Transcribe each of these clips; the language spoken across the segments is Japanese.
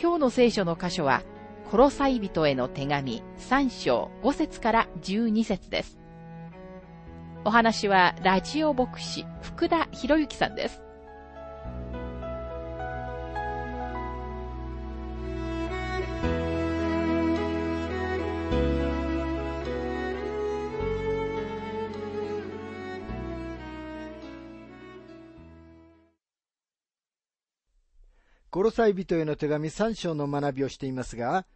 今日の聖書の箇所は、コロサイ人への手紙3章5節から12節です。お話はラジオ牧師福田博之さんです。ロサイ人への手紙3章の学びをしていますが、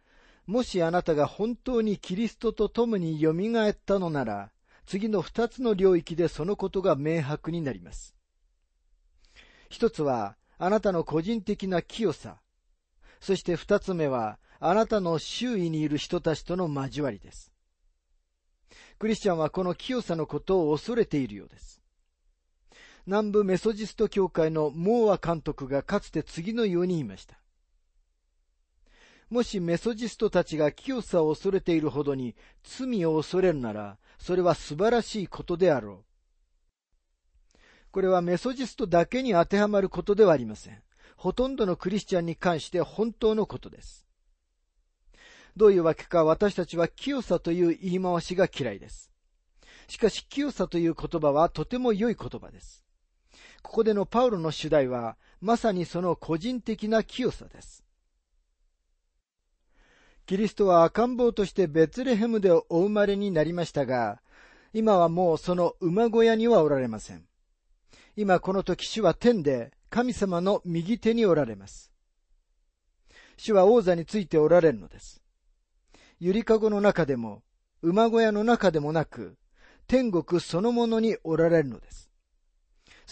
もしあなたが本当にキリストと共に蘇ったのなら、次の2つの領域でそのことが明白になります。一つは、あなたの個人的な清さ。そして二つ目は、あなたの周囲にいる人たちとの交わりです。クリスチャンはこの清さのことを恐れているようです。南部メソジスト教会のモーア監督がかつて次のように言いました。もしメソジストたちが清さを恐れているほどに罪を恐れるなら、それは素晴らしいことであろう。これはメソジストだけに当てはまることではありません。ほとんどのクリスチャンに関して本当のことです。どういうわけか私たちは清さという言い回しが嫌いです。しかし清さという言葉はとても良い言葉です。ここでのパウロの主題は、まさにその個人的な清さです。キリストは赤ん坊としてベツレヘムでお生まれになりましたが、今はもうその馬小屋にはおられません。今この時主は天で神様の右手におられます。主は王座についておられるのです。ゆりかごの中でも、馬小屋の中でもなく、天国そのものにおられるのです。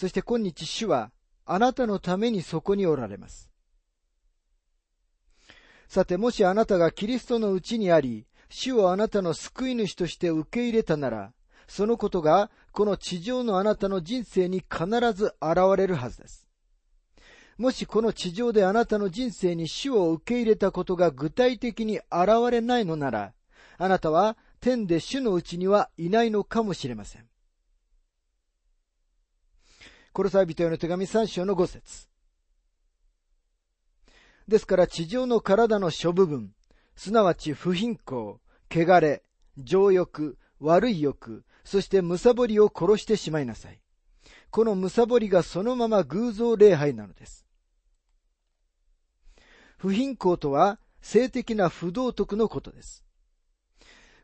そして今日主はあなたのためにそこにおられます。さて、もしあなたがキリストのうちにあり、主をあなたの救い主として受け入れたなら、そのことがこの地上のあなたの人生に必ず現れるはずです。もしこの地上であなたの人生に主を受け入れたことが具体的に現れないのなら、あなたは天で主のうちにはいないのかもしれません。コロサイ人への手紙3章の5節ですから地上の体の諸部分、すなわち不貧困、汚れ、情欲、悪い欲、そしてむさぼりを殺してしまいなさい。このむさぼりがそのまま偶像礼拝なのです。不貧困とは性的な不道徳のことです。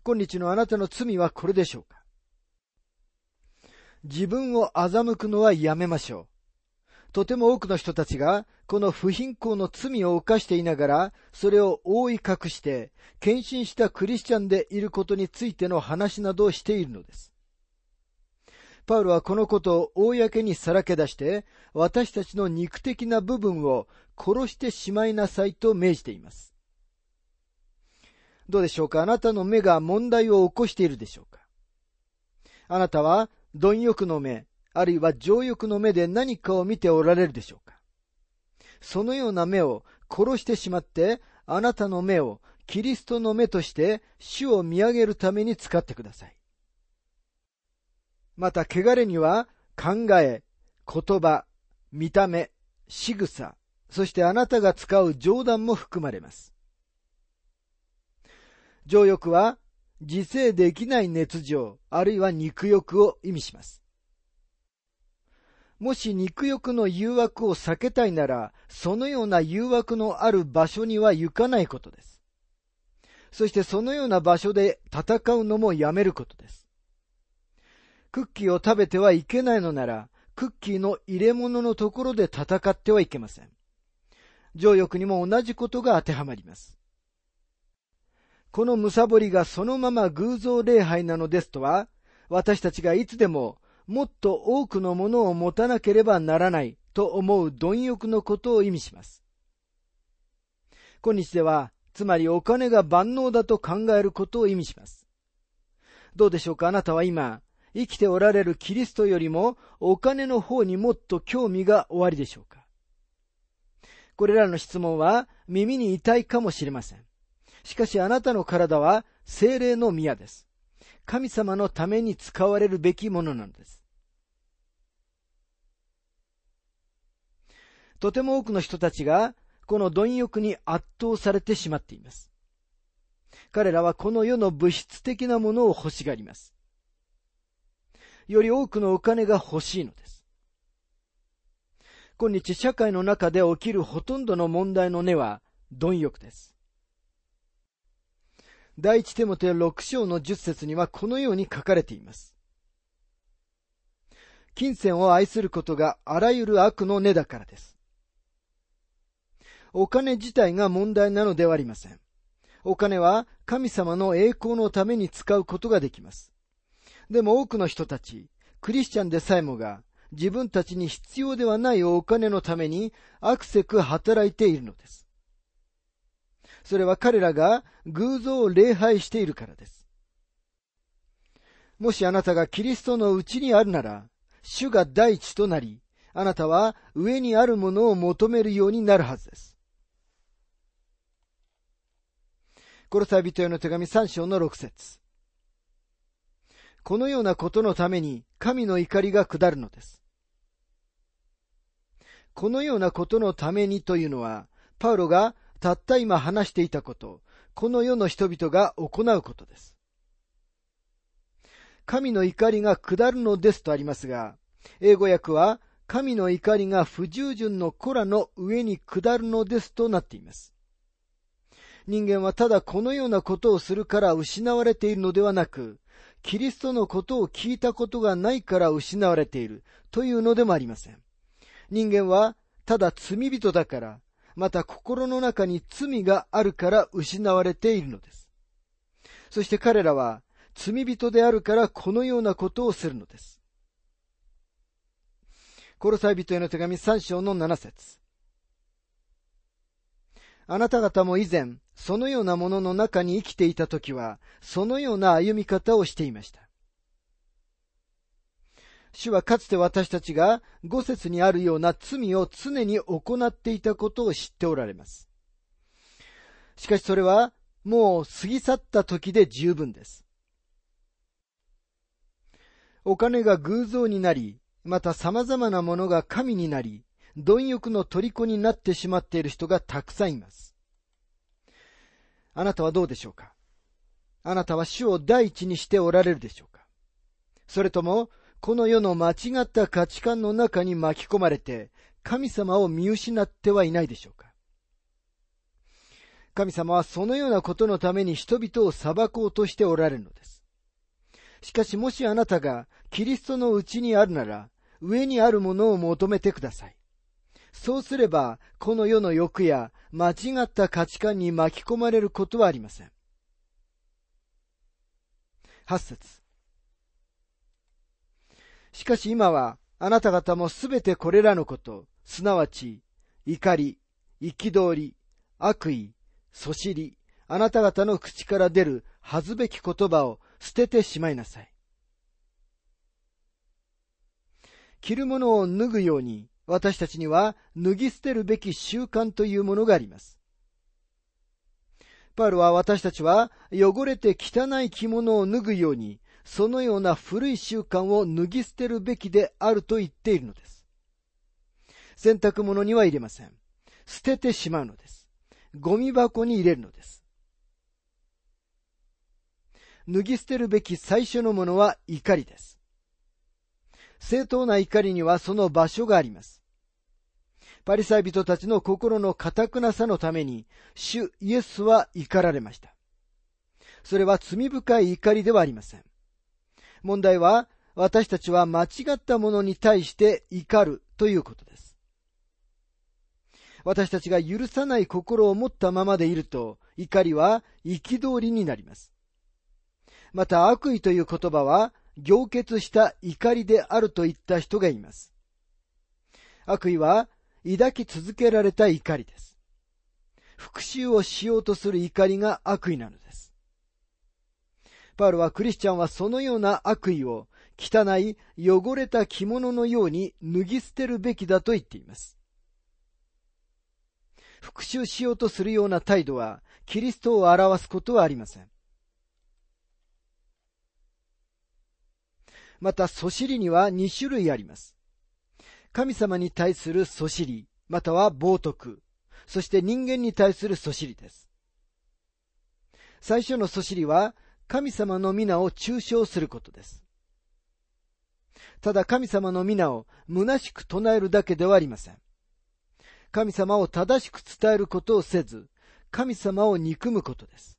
今日のあなたの罪はこれでしょうか？自分を欺くのはやめましょう。とても多くの人たちが、この不貧困の罪を犯していながら、それを覆い隠して、献身したクリスチャンでいることについての話などをしているのです。パウロはこのことを公にさらけ出して、私たちの肉的な部分を殺してしまいなさいと命じています。どうでしょうか？あなたの目が問題を起こしているでしょうか？あなたは貪欲の目、あるいは情欲の目で何かを見ておられるでしょうかそのような目を殺してしまって、あなたの目をキリストの目として主を見上げるために使ってください。また、汚れには考え、言葉、見た目、仕草、そしてあなたが使う冗談も含まれます。情欲は自制できない熱情、あるいは肉欲を意味します。もし肉欲の誘惑を避けたいなら、そのような誘惑のある場所には行かないことです。そしてそのような場所で戦うのもやめることです。クッキーを食べてはいけないのなら、クッキーの入れ物のところで戦ってはいけません。情欲にも同じことが当てはまります。このむさぼりがそのまま偶像礼拝なのですとは、私たちがいつでももっと多くのものを持たなければならないと思う貪欲のことを意味します。今日では、つまりお金が万能だと考えることを意味します。どうでしょうか？あなたは今、生きておられるキリストよりもお金の方にもっと興味がおありでしょうか？これらの質問は耳に痛いかもしれません。しかしあなたの体は精霊の宮です。神様のために使われるべきものなのです。とても多くの人たちがこの貪欲に圧倒されてしまっています。彼らはこの世の物質的なものを欲しがります。より多くのお金が欲しいのです。今日社会の中で起きるほとんどの問題の根は貪欲です。第一手モテ6章の10節にはこのように書かれています。金銭を愛することがあらゆる悪の根だからです。お金自体が問題なのではありません。お金は神様の栄光のために使うことができます。でも多くの人たち、クリスチャンでさえもが、自分たちに必要ではないお金のために、アクセク働いているのです。それは彼らが偶像を礼拝しているからです。もしあなたがキリストのうちにあるなら、主が第一となり、あなたは上にあるものを求めるようになるはずです。コロサイ人への手紙3章の6節このようなことのために神の怒りが下るのです。このようなことのためにというのは、パウロがたった今話していたこと、この世の人々が行うことです。神の怒りが下るのですとありますが、英語訳は、神の怒りが不従順の子らの上に下るのですとなっています。人間はただこのようなことをするから失われているのではなく、キリストのことを聞いたことがないから失われているというのでもありません。人間はただ罪人だから、また心の中に罪があるから失われているのです。そして彼らは罪人であるからこのようなことをするのです。コロサイ人への手紙3章の7節あなた方も以前、そのようなものの中に生きていたときは、そのような歩み方をしていました。主はかつて私たちが五節にあるような罪を常に行っていたことを知っておられます。しかしそれはもう過ぎ去った時で十分です。お金が偶像になり、また様々なものが神になり、貪欲の虜になってしまっている人がたくさんいます。あなたはどうでしょうか？あなたは主を第一にしておられるでしょうか？それとも、この世の間違った価値観の中に巻き込まれて、神様を見失ってはいないでしょうか神様はそのようなことのために人々を裁こうとしておられるのです。しかしもしあなたがキリストのうちにあるなら、上にあるものを求めてください。そうすれば、この世の欲や間違った価値観に巻き込まれることはありません。八節しかし今は、あなた方もすべてこれらのこと、すなわち、怒り、憤り、悪意、そしり、あなた方の口から出る恥ずべき言葉を捨ててしまいなさい。着るものを脱ぐように、私たちには脱ぎ捨てるべき習慣というものがあります。パウロは私たちは汚れて汚い着物を脱ぐように、そのような古い習慣を脱ぎ捨てるべきであると言っているのです。洗濯物には入れません。捨ててしまうのです。ゴミ箱に入れるのです。脱ぎ捨てるべき最初のものは怒りです。正当な怒りにはその場所があります。パリサイ人たちの心の堅くなさのために、主イエスは怒られました。それは罪深い怒りではありません。問題は、私たちは間違ったものに対して怒るということです。私たちが許さない心を持ったままでいると、怒りは憤りになります。また悪意という言葉は、凝結した怒りであると言った人がいます。悪意は抱き続けられた怒りです。復讐をしようとする怒りが悪意なのです。パウロはクリスチャンはそのような悪意を汚い汚れた着物のように脱ぎ捨てるべきだと言っています。復讐しようとするような態度はキリストを表すことはありません。また、そしりには2種類あります。神様に対するそしり、または冒涜、そして人間に対するそしりです。最初のそしりは、神様の皆を抽象することです。ただ神様の皆を虚しく唱えるだけではありません。神様を正しく伝えることをせず、神様を憎むことです。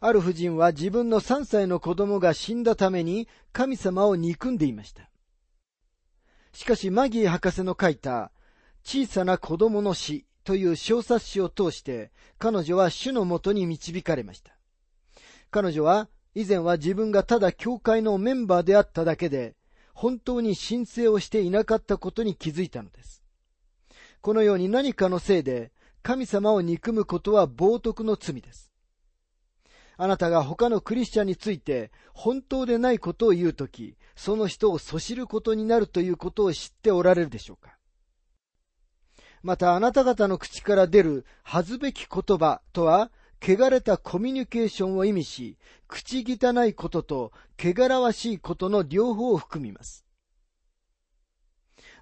ある婦人は自分の3歳の子供が死んだために神様を憎んでいました。しかしマギー博士の書いた小さな子供の死という小冊子を通して彼女は主のもとに導かれました。彼女は以前は自分がただ教会のメンバーであっただけで本当に申請をしていなかったことに気づいたのです。このように何かのせいで神様を憎むことは冒涜の罪です。あなたが他のクリスチャンについて本当でないことを言うとき、その人をそしることになるということを知っておられるでしょうかまたあなた方の口から出る恥ずべき言葉とは、汚れたコミュニケーションを意味し、口汚いことと汚らわしいことの両方を含みます。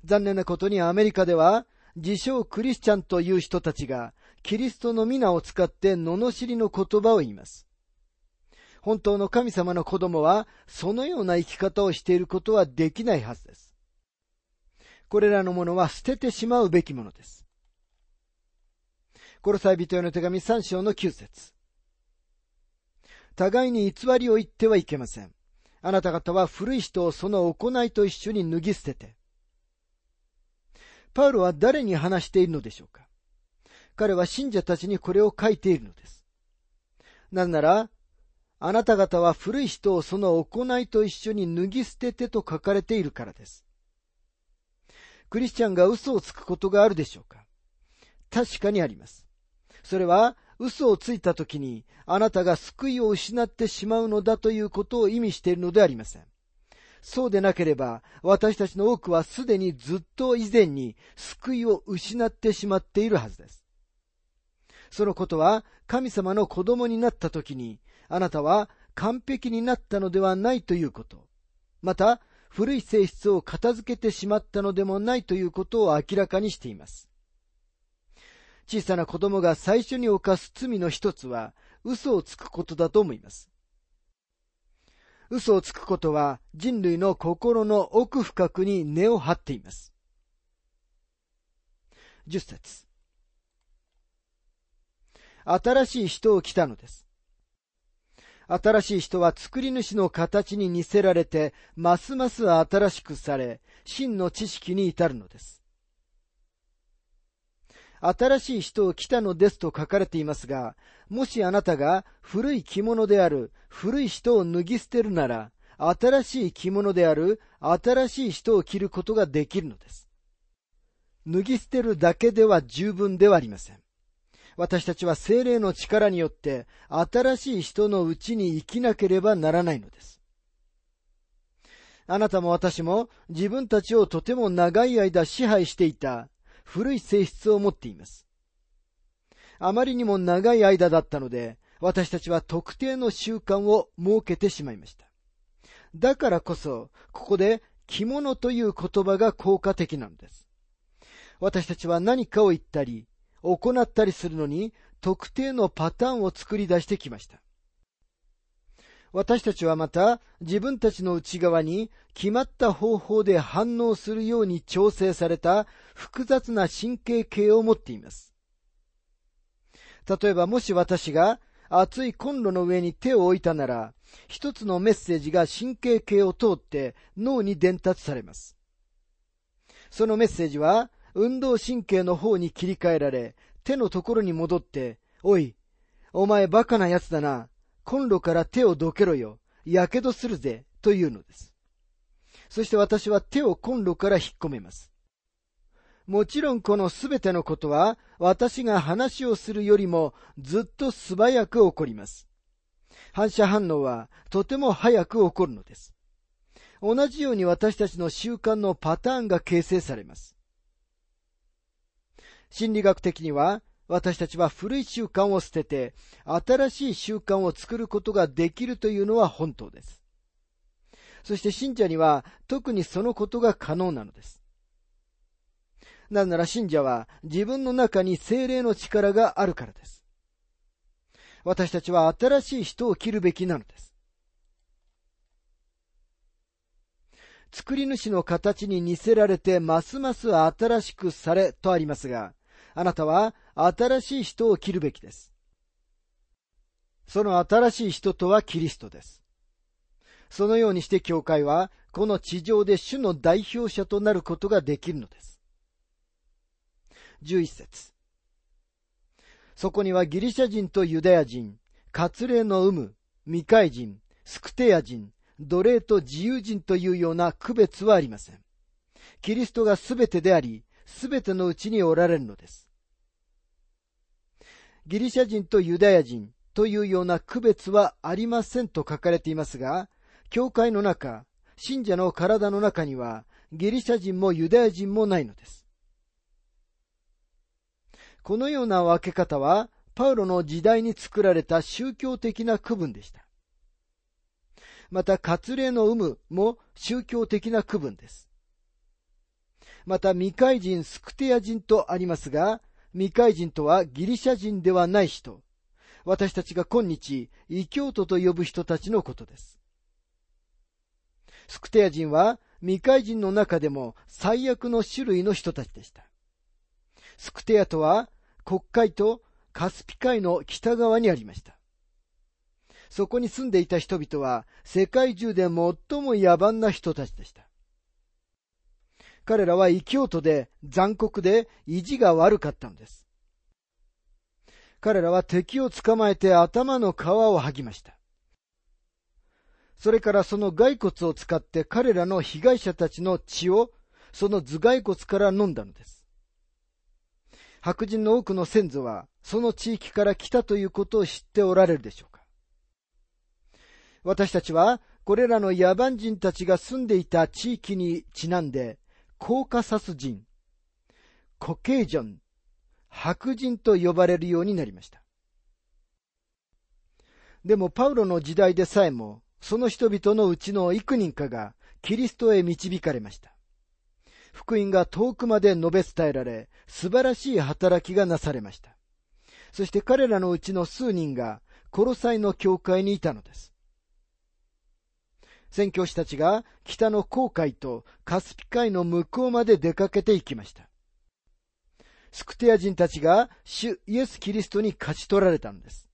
残念なことにアメリカでは、自称クリスチャンという人たちが、キリストの皆を使って罵りの言葉を言います。本当の神様の子供は、そのような生き方をしていることはできないはずです。これらのものは捨ててしまうべきものです。コロサイ人への手紙3章の9節互いに偽りを言ってはいけません。あなた方は古い人をその行いと一緒に脱ぎ捨てて。パウロは誰に話しているのでしょうか彼は信者たちにこれを書いているのです。なぜなら、あなた方は古い人をその行いと一緒に脱ぎ捨ててと書かれているからです。クリスチャンが嘘をつくことがあるでしょうか？確かにあります。それは嘘をついた時にあなたが救いを失ってしまうのだということを意味しているのでありません。そうでなければ私たちの多くはすでにずっと以前に救いを失ってしまっているはずです。そのことは神様の子供になった時にあなたは完璧になったのではないということ。また、古い性質を片付けてしまったのでもないということを明らかにしています。小さな子供が最初に犯す罪の一つは、嘘をつくことだと思います。嘘をつくことは人類の心の奥深くに根を張っています。十節新しい人を来たのです。新しい人は作り主の形に似せられて、ますます新しくされ、真の知識に至るのです。新しい人を来たのですと書かれていますが、もしあなたが古い着物である古い人を脱ぎ捨てるなら、新しい着物である新しい人を着ることができるのです。脱ぎ捨てるだけでは十分ではありません。私たちは精霊の力によって新しい人のうちに生きなければならないのです。あなたも私も自分たちをとても長い間支配していた古い性質を持っています。あまりにも長い間だったので、私たちは特定の習慣を設けてしまいました。だからこそ、ここで着物という言葉が効果的なのです。私たちは何かを言ったり、行ったりするのに特定のパターンを作り出してきました。私たちはまた自分たちの内側に決まった方法で反応するように調整された複雑な神経系を持っています。例えばもし私が熱いコンロの上に手を置いたなら、一つのメッセージが神経系を通って脳に伝達されます。そのメッセージは運動神経の方に切り替えられ、手のところに戻って、おい、お前バカな奴だな。コンロから手をどけろよ。やけどするぜ。というのです。そして私は手をコンロから引っ込めます。もちろんこのすべてのことは私が話をするよりもずっと素早く起こります。反射反応はとても早く起こるのです。同じように私たちの習慣のパターンが形成されます。心理学的には私たちは古い習慣を捨てて新しい習慣を作ることができるというのは本当です。そして信者には特にそのことが可能なのです。なぜなら信者は自分の中に精霊の力があるからです。私たちは新しい人を切るべきなのです。作り主の形に似せられてますます新しくされとありますが、あなたは新しい人を切るべきです。その新しい人とはキリストです。そのようにして教会は、この地上で主の代表者となることができるのです。11節そこにはギリシャ人とユダヤ人、割礼の有無、未開人、スクテヤ人、奴隷と自由人というような区別はありません。キリストがすべてであり、すべてのうちにおられるのです。ギリシャ人とユダヤ人というような区別はありませんと書かれていますが、教会の中、信者の体の中には、ギリシャ人もユダヤ人もないのです。このような分け方は、パウロの時代に作られた宗教的な区分でした。また、割礼の有無も宗教的な区分です。また、未開人、スクテヤ人とありますが、未開人とはギリシャ人ではない人。私たちが今日、異教徒と呼ぶ人たちのことです。スクテヤ人は未開人の中でも最悪の種類の人たちでした。スクテヤとは国会とカスピ海の北側にありました。そこに住んでいた人々は世界中で最も野蛮な人たちでした。彼らは異教徒で残酷で意地が悪かったのです。彼らは敵を捕まえて頭の皮を剥ぎました。それからその骸骨を使って彼らの被害者たちの血をその頭蓋骨から飲んだのです。白人の多くの先祖は、その地域から来たということを知っておられるでしょうか私たちは、これらの野蛮人たちが住んでいた地域にちなんで、コーカサス人、コケージョン、白人と呼ばれるようになりました。でも、パウロの時代でさえも、その人々のうちの幾人かが、キリストへ導かれました。福音が遠くまで述べ伝えられ、素晴らしい働きがなされました。そして彼らのうちの数人が、コロサイの教会にいたのです。宣教師たちが北の航海とカスピ海の向こうまで出かけていきました。スクテア人たちが主イエス・キリストに勝ち取られたのです。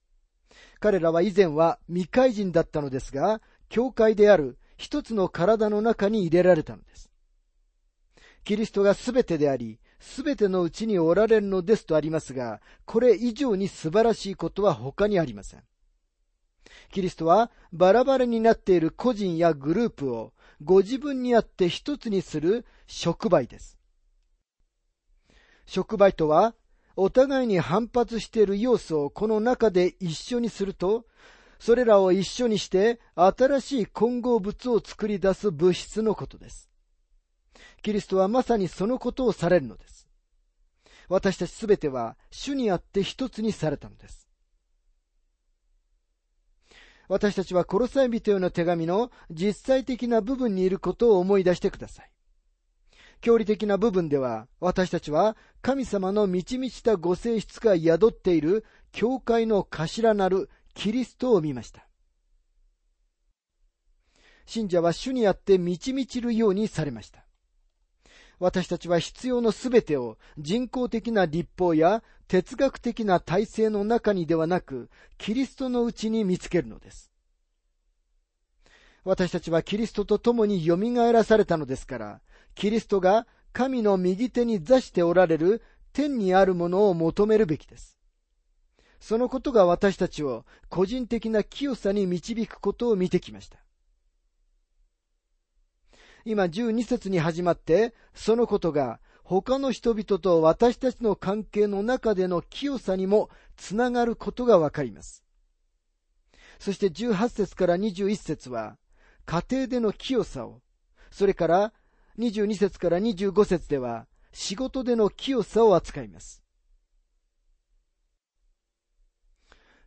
彼らは以前は未開人だったのですが、教会である一つの体の中に入れられたのです。キリストがすべてであり、すべてのうちにおられるのですとありますが、これ以上に素晴らしいことは他にありません。キリストはバラバラになっている個人やグループをご自分にあって一つにする触媒です。触媒とは、お互いに反発している要素をこの中で一緒にすると、それらを一緒にして新しい混合物を作り出す物質のことです。キリストはまさにそのことをされるのです。私たちすべては主にあって一つにされたのです。私たちはコロサイ人への手紙の実際的な部分にいることを思い出してください。教理的な部分では、私たちは神様の満ち満ちたご性質が宿っている教会の頭なるキリストを見ました。信者は主にあって満ち満ちるようにされました。私たちは必要のすべてを人工的な立法や哲学的な体制の中にではなく、キリストのうちに見つけるのです。私たちはキリストと共に蘇らされたのですから、キリストが神の右手に座しておられる天にあるものを求めるべきです。そのことが私たちを個人的な清さに導くことを見てきました。今12節に始まって、そのことが他の人々と私たちの関係の中での清さにもつながることがわかります。そして18節から21節は、家庭での清さを、それから22節から25節では、仕事での清さを扱います。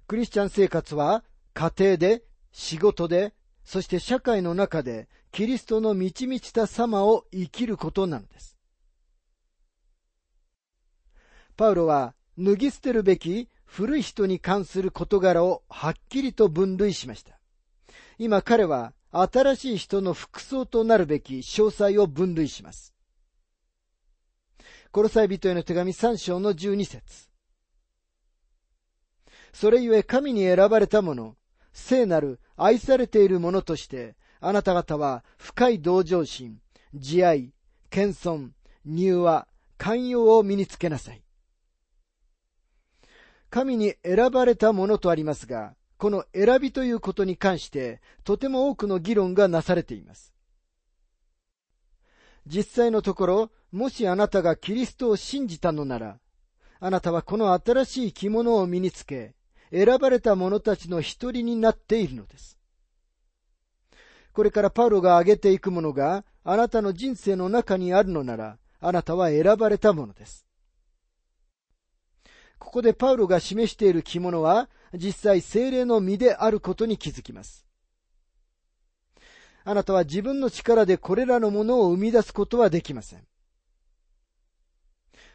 クリスチャン生活は、家庭で、仕事で、そして社会の中で、キリストの満ち満ちた様を生きることなのです。パウロは脱ぎ捨てるべき古い人に関する事柄をはっきりと分類しました。今彼は新しい人の服装となるべき詳細を分類します。コロサイ人への手紙3章の12節それゆえ神に選ばれた者、聖なる愛されている者として、あなた方は深い同情心、慈愛、謙遜、柔和、寛容を身につけなさい。神に選ばれたものとありますが、この選びということに関して、とても多くの議論がなされています。実際のところ、もしあなたがキリストを信じたのなら、あなたはこの新しい着物を身につけ、選ばれた者たちの一人になっているのです。これからパウロが挙げていくものがあなたの人生の中にあるのなら、あなたは選ばれたものです。ここでパウロが示している着物は、実際精霊の身であることに気づきます。あなたは自分の力でこれらのものを生み出すことはできません。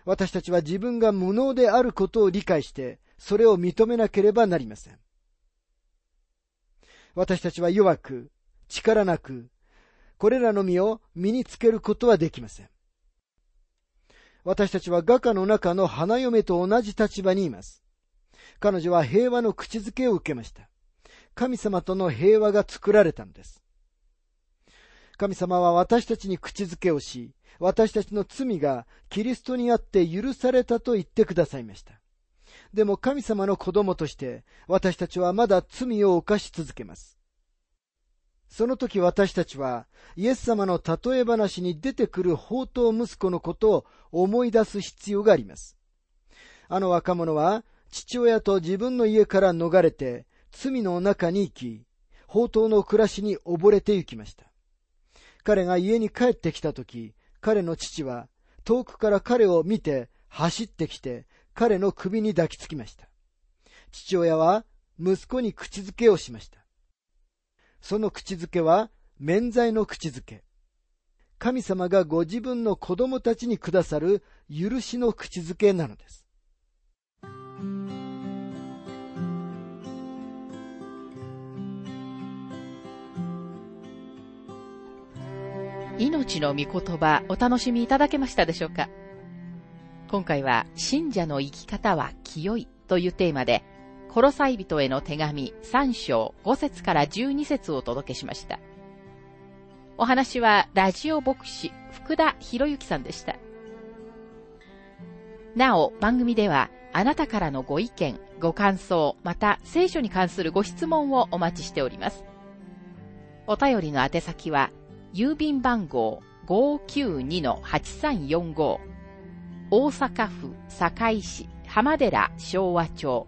私たちは自分が無能であることを理解して、それを認めなければなりません。私たちは弱く、力なく、これらの身を身につけることはできません。私たちは画家の中の花嫁と同じ立場にいます。彼女は平和の口づけを受けました。神様との平和が作られたのです。神様は私たちに口づけをし、私たちの罪がキリストにあって許されたと言ってくださいました。でも神様の子供として私たちはまだ罪を犯し続けます。その時私たちは、イエス様の例え話に出てくる宝刀息子のことを思い出す必要があります。あの若者は、父親と自分の家から逃れて、罪の中に生き、宝刀の暮らしに溺れて行きました。彼が家に帰ってきた時、彼の父は、遠くから彼を見て、走ってきて、彼の首に抱きつきました。父親は、息子に口づけをしました。その口づけは免罪の口づけ。神様がご自分の子供たちにくださる許しの口づけなのです。命の御言葉お楽しみいただけましたでしょうか？今回は信者の生き方は清いというテーマでコロサイ人への手紙3章5節から12節をお届けしました。お話はラジオ牧師福田博之さんでした。なお、番組ではあなたからのご意見、ご感想、また聖書に関するご質問をお待ちしております。お便りの宛先は、郵便番号592-8345大阪府堺市浜寺昭和町